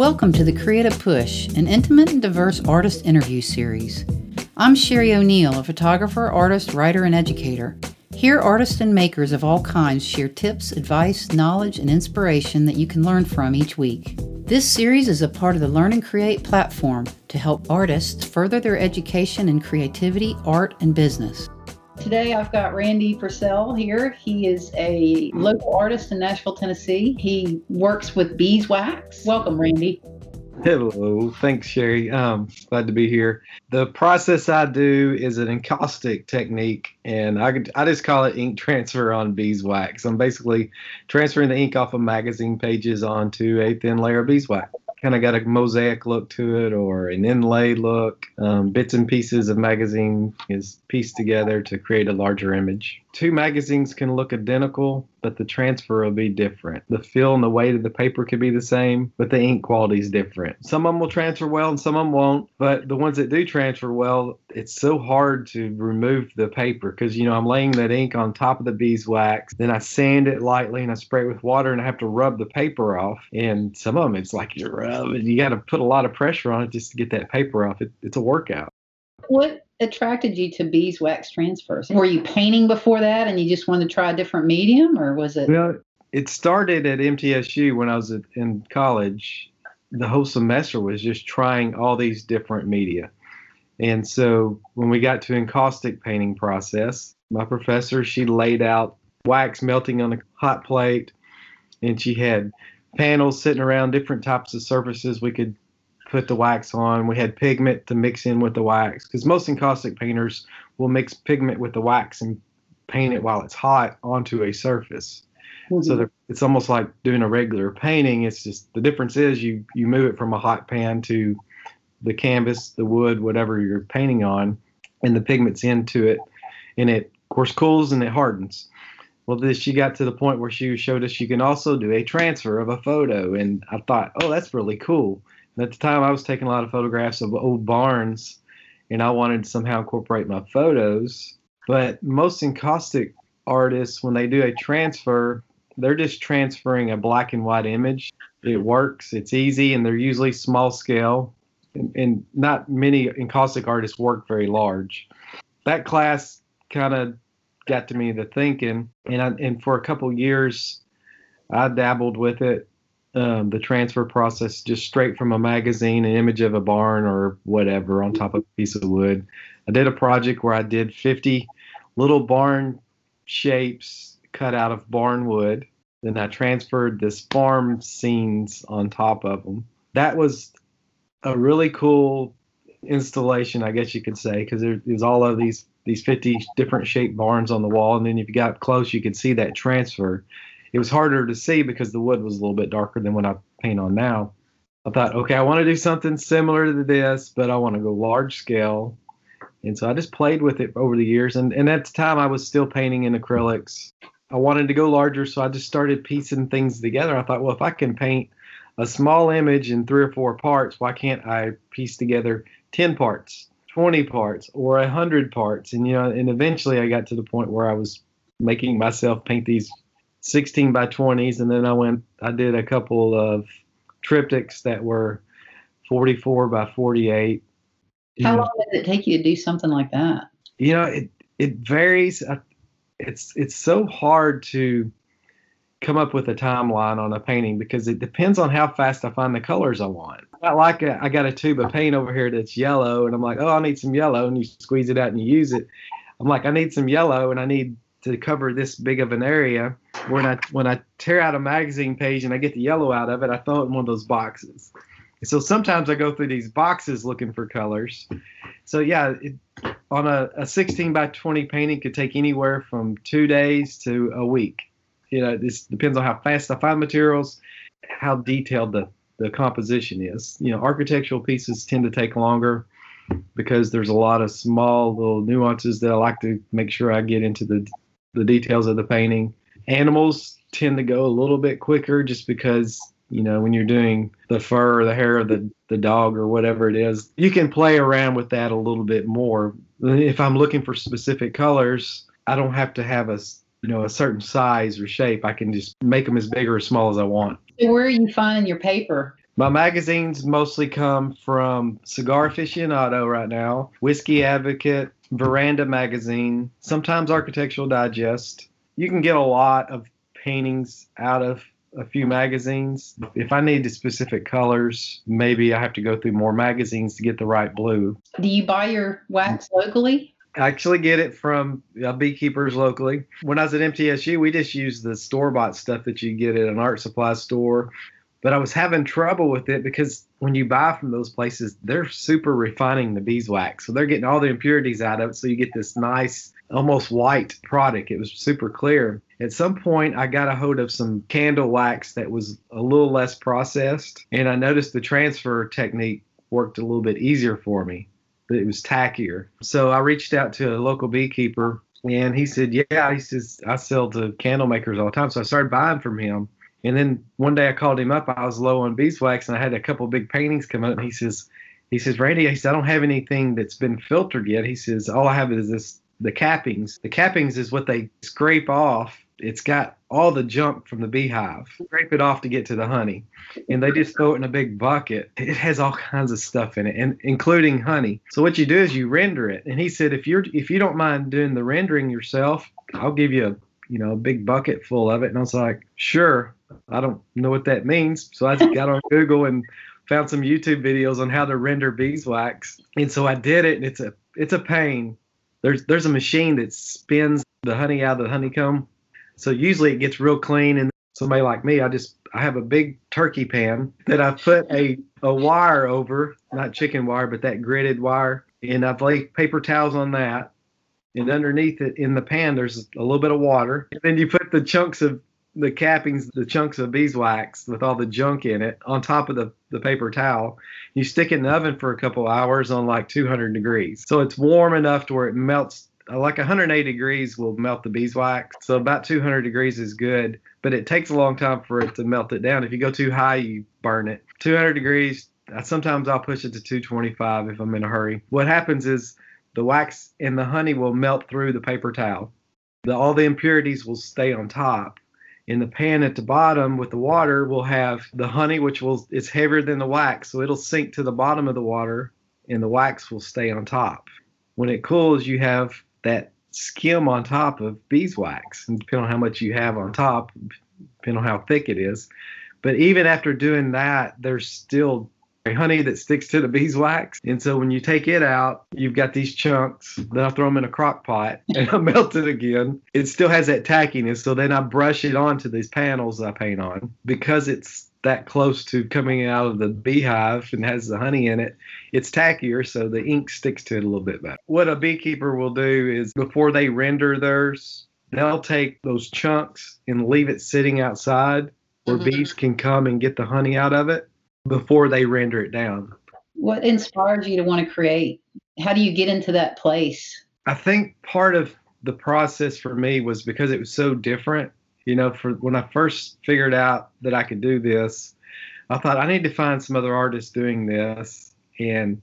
Welcome to the Creative Push, an intimate and diverse artist interview series. I'm Sheri O'Neal, a photographer, artist, writer, and educator. Here, artists and makers of all kinds share tips, advice, knowledge, and inspiration that you can learn from each week. This series is a part of the Learn and Create platform to help artists further their education in creativity, art, and business. Today I've got Randy Purcell here. He is a local artist in Nashville, Tennessee. He works with beeswax. Welcome, Randy. Hello, thanks, Sheri. Um, glad to be here. The process I do is an encaustic technique, and I I just call it ink transfer on beeswax. I'm basically transferring the ink off of magazine pages onto a thin layer of beeswax kind of got a mosaic look to it or an inlay look. Um, bits and pieces of magazine is pieced together to create a larger image. Two magazines can look identical, but the transfer will be different. The feel and the weight of the paper could be the same, but the ink quality is different. Some of them will transfer well and some of them won't, but the ones that do transfer well, it's so hard to remove the paper because, you know, I'm laying that ink on top of the beeswax, then I sand it lightly and I spray it with water and I have to rub the paper off. And some of them, it's like you're rubbing, you got to put a lot of pressure on it just to get that paper off. It, it's a workout. What attracted you to beeswax transfers? Were you painting before that and you just wanted to try a different medium or was it? Well, it started at MTSU when I was in college. The whole semester was just trying all these different media. And so when we got to encaustic painting process, my professor, she laid out wax melting on a hot plate and she had panels sitting around different types of surfaces we could put the wax on. We had pigment to mix in with the wax because most encaustic painters will mix pigment with the wax and paint it while it's hot onto a surface. Mm-hmm. So it's almost like doing a regular painting. It's just the difference is you you move it from a hot pan to the canvas, the wood, whatever you're painting on, and the pigment's into it, and it of course cools and it hardens. Well, this she got to the point where she showed us you can also do a transfer of a photo, and I thought, oh, that's really cool at the time, I was taking a lot of photographs of old barns, and I wanted to somehow incorporate my photos. But most encaustic artists, when they do a transfer, they're just transferring a black and white image. It works, it's easy, and they're usually small scale. And, and not many encaustic artists work very large. That class kind of got to me the thinking, and I, and for a couple years, I dabbled with it um, the transfer process just straight from a magazine, an image of a barn or whatever on top of a piece of wood. I did a project where I did 50 little barn shapes cut out of barn wood. Then I transferred this farm scenes on top of them. That was a really cool installation, I guess you could say, because there's all of these these 50 different shaped barns on the wall, and then if you got close, you could see that transfer it was harder to see because the wood was a little bit darker than what I paint on now. I thought, okay, I want to do something similar to this, but I want to go large scale. And so I just played with it over the years. And, and at the time, I was still painting in acrylics. I wanted to go larger, so I just started piecing things together. I thought, well, if I can paint a small image in three or four parts, why can't I piece together 10 parts, 20 parts, or 100 parts? And, you know, and eventually I got to the point where I was making myself paint these 16 by 20s, and then I went. I did a couple of triptychs that were 44 by 48. How long does it take you to do something like that? You know, it it varies. It's it's so hard to come up with a timeline on a painting because it depends on how fast I find the colors I want. I like a, I got a tube of paint over here that's yellow, and I'm like, oh, I need some yellow, and you squeeze it out and you use it. I'm like, I need some yellow, and I need to cover this big of an area. When I when I tear out a magazine page and I get the yellow out of it, I throw it in one of those boxes. So sometimes I go through these boxes looking for colors. So yeah, it, on a, a 16 by 20 painting could take anywhere from two days to a week. You know, this depends on how fast I find materials, how detailed the, the composition is. You know, architectural pieces tend to take longer because there's a lot of small little nuances that I like to make sure I get into the the details of the painting. Animals tend to go a little bit quicker just because you know when you're doing the fur or the hair of the, the dog or whatever it is you can play around with that a little bit more. If i'm looking for specific colors i don't have to have a you know a certain size or shape. I can just make them as big or as small as i want. Where are you finding your paper? My magazines mostly come from Cigar Aficionado right now, Whiskey Advocate, Veranda Magazine, sometimes Architectural Digest. You can get a lot of paintings out of a few magazines. If I need the specific colors, maybe I have to go through more magazines to get the right blue. Do you buy your wax locally? I actually get it from uh, beekeepers locally. When I was at MTSU, we just used the store bought stuff that you get at an art supply store. But I was having trouble with it because when you buy from those places, they're super refining the beeswax. So they're getting all the impurities out of it. So you get this nice, almost white product. It was super clear. At some point, I got a hold of some candle wax that was a little less processed. And I noticed the transfer technique worked a little bit easier for me, but it was tackier. So I reached out to a local beekeeper and he said, Yeah, he says, I sell to candle makers all the time. So I started buying from him. And then one day I called him up. I was low on beeswax, and I had a couple big paintings come up. And he says, he says, Randy, he said, I don't have anything that's been filtered yet. He says, all I have is this the cappings. The cappings is what they scrape off. It's got all the junk from the beehive. Scrape it off to get to the honey, and they just throw it in a big bucket. It has all kinds of stuff in it, and including honey. So what you do is you render it. And he said, if you're if you don't mind doing the rendering yourself, I'll give you a you know a big bucket full of it. And I was like, sure. I don't know what that means. So I just got on Google and found some YouTube videos on how to render beeswax. And so I did it and it's a it's a pain. There's there's a machine that spins the honey out of the honeycomb. So usually it gets real clean and somebody like me, I just I have a big turkey pan that I put a, a wire over, not chicken wire, but that gridded wire, and I've laid paper towels on that. And underneath it in the pan, there's a little bit of water. And then you put the chunks of the cappings, the chunks of beeswax with all the junk in it on top of the, the paper towel. You stick it in the oven for a couple hours on like 200 degrees. So it's warm enough to where it melts. uh, Like 180 degrees will melt the beeswax. So about 200 degrees is good, but it takes a long time for it to melt it down. If you go too high, you burn it. 200 degrees, sometimes I'll push it to 225 if I'm in a hurry. What happens is the wax and the honey will melt through the paper towel. The, all the impurities will stay on top in the pan at the bottom with the water will have the honey which will it's heavier than the wax so it'll sink to the bottom of the water and the wax will stay on top. When it cools you have that skim on top of beeswax and depending on how much you have on top depending on how thick it is. But even after doing that there's still honey that sticks to the beeswax. And so when you take it out, you've got these chunks. Then I throw them in a crock pot and I melt it again. It still has that tackiness. So then I brush it onto these panels I paint on because it's that close to coming out of the beehive and has the honey in it. It's tackier, so the ink sticks to it a little bit better. What a beekeeper will do is before they render theirs, they'll take those chunks and leave it sitting outside where Mhm. bees can come and get the honey out of it before they render it down. What inspired you to want to create? How do you get into that place? I think part of the process for me was because it was so different. You know, for when I first figured out that I could do this, I thought I need to find some other artists doing this and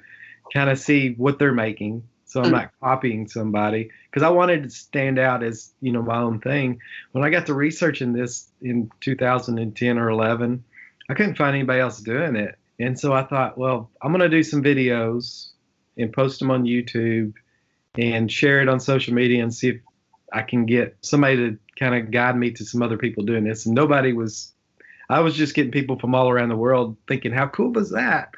kind of see what they're making. So I'm mm. not copying somebody because I wanted to stand out as, you know, my own thing. When I got to researching this in 2010 or 11, I couldn't find anybody else doing it. And so I thought, well, I'm going to do some videos and post them on YouTube and share it on social media and see if I can get somebody to kind of guide me to some other people doing this. And nobody was, I was just getting people from all around the world thinking, how cool was that?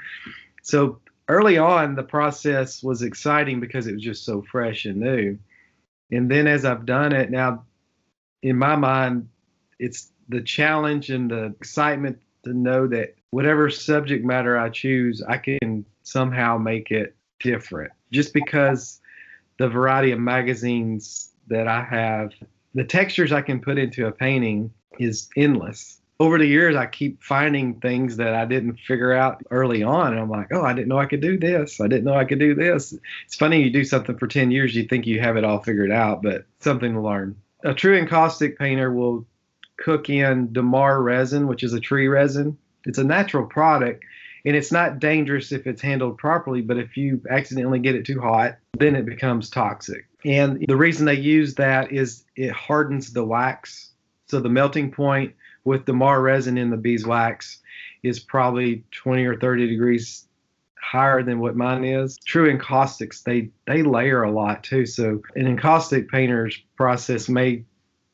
So early on, the process was exciting because it was just so fresh and new. And then as I've done it now, in my mind, it's the challenge and the excitement to know that whatever subject matter I choose, I can somehow make it different. Just because the variety of magazines that I have, the textures I can put into a painting is endless. Over the years, I keep finding things that I didn't figure out early on. And I'm like, oh, I didn't know I could do this. I didn't know I could do this. It's funny, you do something for 10 years, you think you have it all figured out, but something to learn. A true encaustic painter will cook in Damar resin, which is a tree resin. It's a natural product, and it's not dangerous if it's handled properly, but if you accidentally get it too hot, then it becomes toxic. And the reason they use that is it hardens the wax So the melting point with Damar resin in the beeswax is probably 20 or 30 degrees higher than what mine is. True encaustics, they they layer a lot too. So an encaustic painter's process may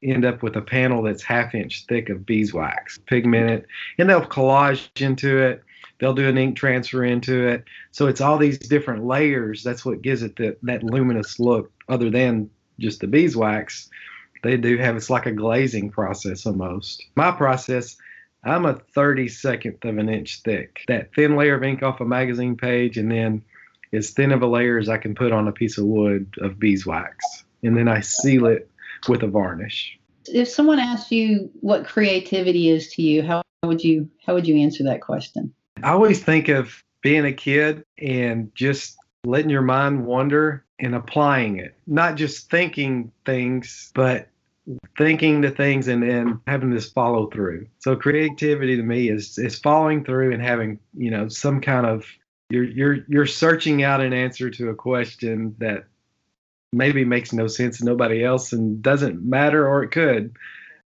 end up with a panel that's half inch thick of beeswax, pigmented, and they'll collage into it. They'll do an ink transfer into it. So it's all these different layers. That's what gives it the, that luminous look, other than just the beeswax. They do have it's like a glazing process almost. My process, I'm a 32nd of an inch thick. That thin layer of ink off a magazine page, and then as thin of a layer as I can put on a piece of wood of beeswax. And then I seal it with a varnish. If someone asked you what creativity is to you, how would you how would you answer that question? I always think of being a kid and just letting your mind wander and applying it. Not just thinking things, but thinking the things and then having this follow through. So creativity to me is is following through and having, you know, some kind of you're you're you're searching out an answer to a question that maybe makes no sense to nobody else and doesn't matter or it could.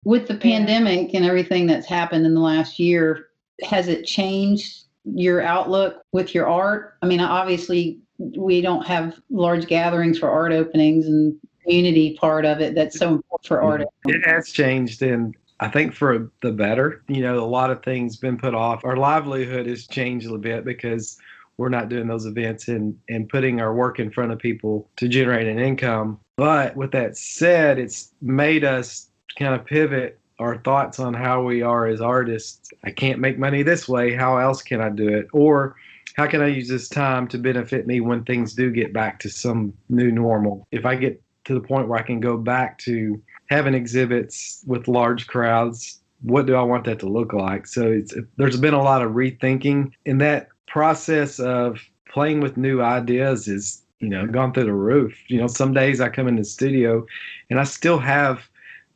With the pandemic and everything that's happened in the last year, has it changed your outlook with your art? I mean, obviously we don't have large gatherings for art openings and community part of it that's so important for art. It has changed and I think for the better. You know, a lot of things been put off. Our livelihood has changed a bit because we're not doing those events and, and putting our work in front of people to generate an income. But with that said, it's made us kind of pivot our thoughts on how we are as artists. I can't make money this way. How else can I do it? Or how can I use this time to benefit me when things do get back to some new normal? If I get to the point where I can go back to having exhibits with large crowds, what do I want that to look like? So it's, there's been a lot of rethinking, and that process of playing with new ideas is you know gone through the roof. You know, some days I come in the studio, and I still have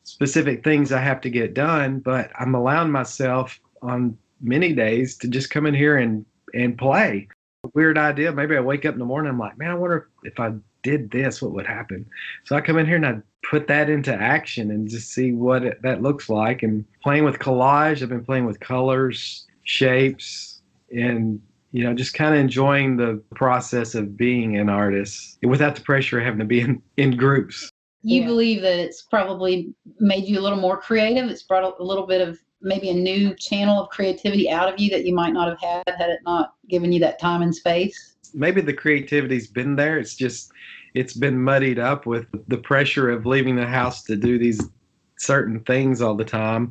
specific things I have to get done, but I'm allowing myself on many days to just come in here and and play. Weird idea. Maybe I wake up in the morning. I'm like, man, I wonder if I did this, what would happen? So I come in here and I put that into action and just see what it, that looks like. And playing with collage, I've been playing with colors, shapes, and you know, just kind of enjoying the process of being an artist without the pressure of having to be in, in groups. You yeah. believe that it's probably made you a little more creative. It's brought a little bit of maybe a new channel of creativity out of you that you might not have had had it not given you that time and space. Maybe the creativity's been there. It's just it's been muddied up with the pressure of leaving the house to do these certain things all the time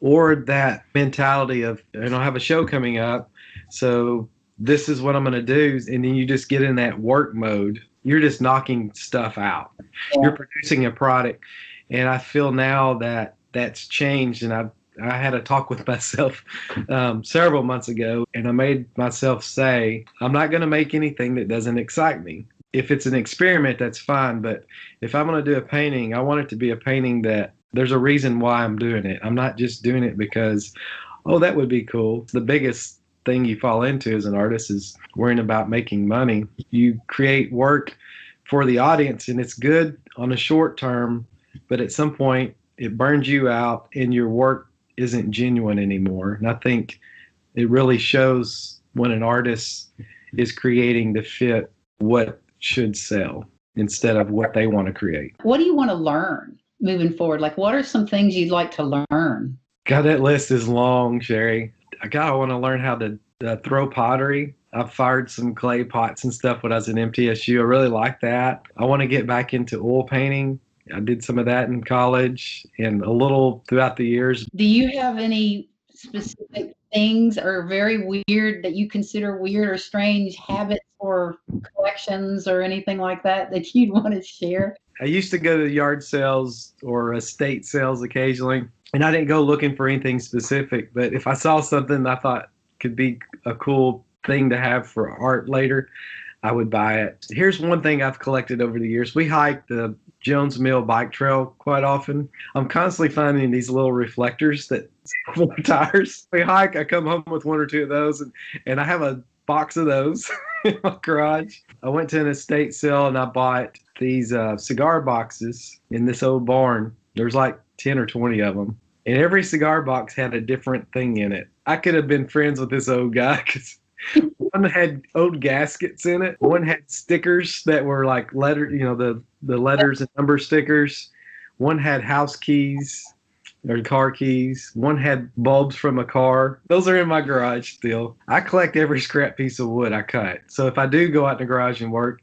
or that mentality of you know I have a show coming up so this is what I'm going to do. And then you just get in that work mode. You're just knocking stuff out. Yeah. You're producing a product. And I feel now that that's changed. And I, I had a talk with myself um, several months ago, and I made myself say, I'm not going to make anything that doesn't excite me. If it's an experiment, that's fine. But if I'm going to do a painting, I want it to be a painting that there's a reason why I'm doing it. I'm not just doing it because, oh, that would be cool. The biggest thing you fall into as an artist is worrying about making money. You create work for the audience and it's good on a short term, but at some point it burns you out and your work isn't genuine anymore. And I think it really shows when an artist is creating to fit what should sell instead of what they want to create. What do you want to learn moving forward? Like, what are some things you'd like to learn? God, that list is long, Sheri. I God, I want to learn how to uh, throw pottery. I've fired some clay pots and stuff when I was in MTSU. I really like that. I want to get back into oil painting. I did some of that in college and a little throughout the years. Do you have any specific things or very weird that you consider weird or strange habits or collections or anything like that that you'd want to share? I used to go to yard sales or estate sales occasionally and I didn't go looking for anything specific, but if I saw something I thought could be a cool thing to have for art later, I would buy it. Here's one thing I've collected over the years. We hike the Jones Mill bike trail quite often. I'm constantly finding these little reflectors that four tires. We hike, I come home with one or two of those, and, and I have a box of those in my garage. I went to an estate sale and I bought these uh, cigar boxes in this old barn. There's like 10 or 20 of them and every cigar box had a different thing in it. I could have been friends with this old guy because one had old gaskets in it. One had stickers that were like letter, you know, the the letters and number stickers. One had house keys or car keys. One had bulbs from a car. Those are in my garage still. I collect every scrap piece of wood I cut. So if I do go out in the garage and work,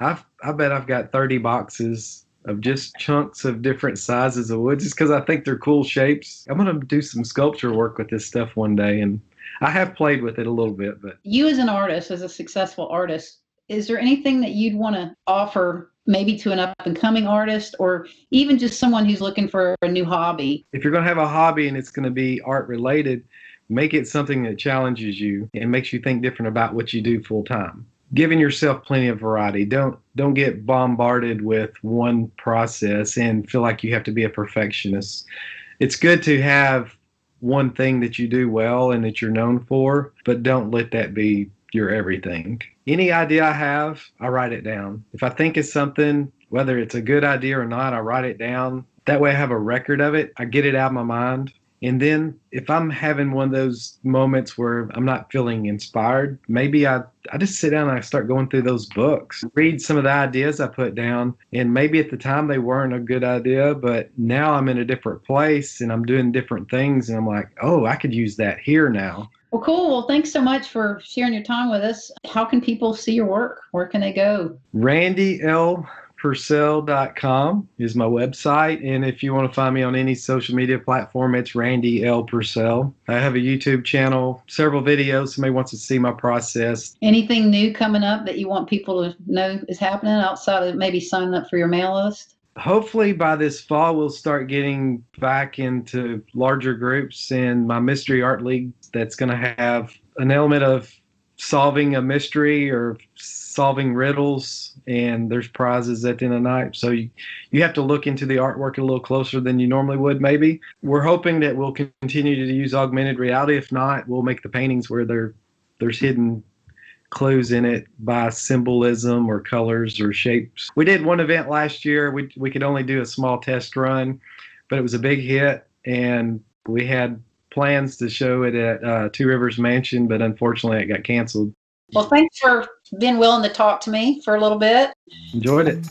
I've, I bet I've got 30 boxes of just chunks of different sizes of wood just because I think they're cool shapes. I'm going to do some sculpture work with this stuff one day and I have played with it a little bit, but you as an artist, as a successful artist, is there anything that you'd want to offer maybe to an up and coming artist or even just someone who's looking for a new hobby? If you're going to have a hobby and it's going to be art related, make it something that challenges you and makes you think different about what you do full time. Giving yourself plenty of variety. Don't don't get bombarded with one process and feel like you have to be a perfectionist. It's good to have one thing that you do well and that you're known for, but don't let that be your everything. Any idea I have, I write it down. If I think it's something, whether it's a good idea or not, I write it down. That way I have a record of it. I get it out of my mind. And then if I'm having one of those moments where I'm not feeling inspired, maybe I, I just sit down and I start going through those books, read some of the ideas I put down. And maybe at the time they weren't a good idea, but now I'm in a different place and I'm doing different things. And I'm like, oh, I could use that here now. Well, cool. Well, thanks so much for sharing your time with us. How can people see your work? Where can they go? Randy L. Purcell.com is my website. And if you want to find me on any social media platform, it's Randy L. Purcell. I have a YouTube channel, several videos. Somebody wants to see my process. Anything new coming up that you want people to know is happening outside of maybe signing up for your mail list? Hopefully, by this fall, we'll start getting back into larger groups in my Mystery Art League that's going to have an element of solving a mystery or solving riddles and there's prizes at the end of the night. So you, you have to look into the artwork a little closer than you normally would maybe. We're hoping that we'll continue to use augmented reality. If not we'll make the paintings where there there's hidden clues in it by symbolism or colors or shapes. We did one event last year. We, we could only do a small test run but it was a big hit and we had plans to show it at uh, Two Rivers Mansion, but unfortunately it got canceled. Well, thanks for being willing to talk to me for a little bit. Enjoyed it.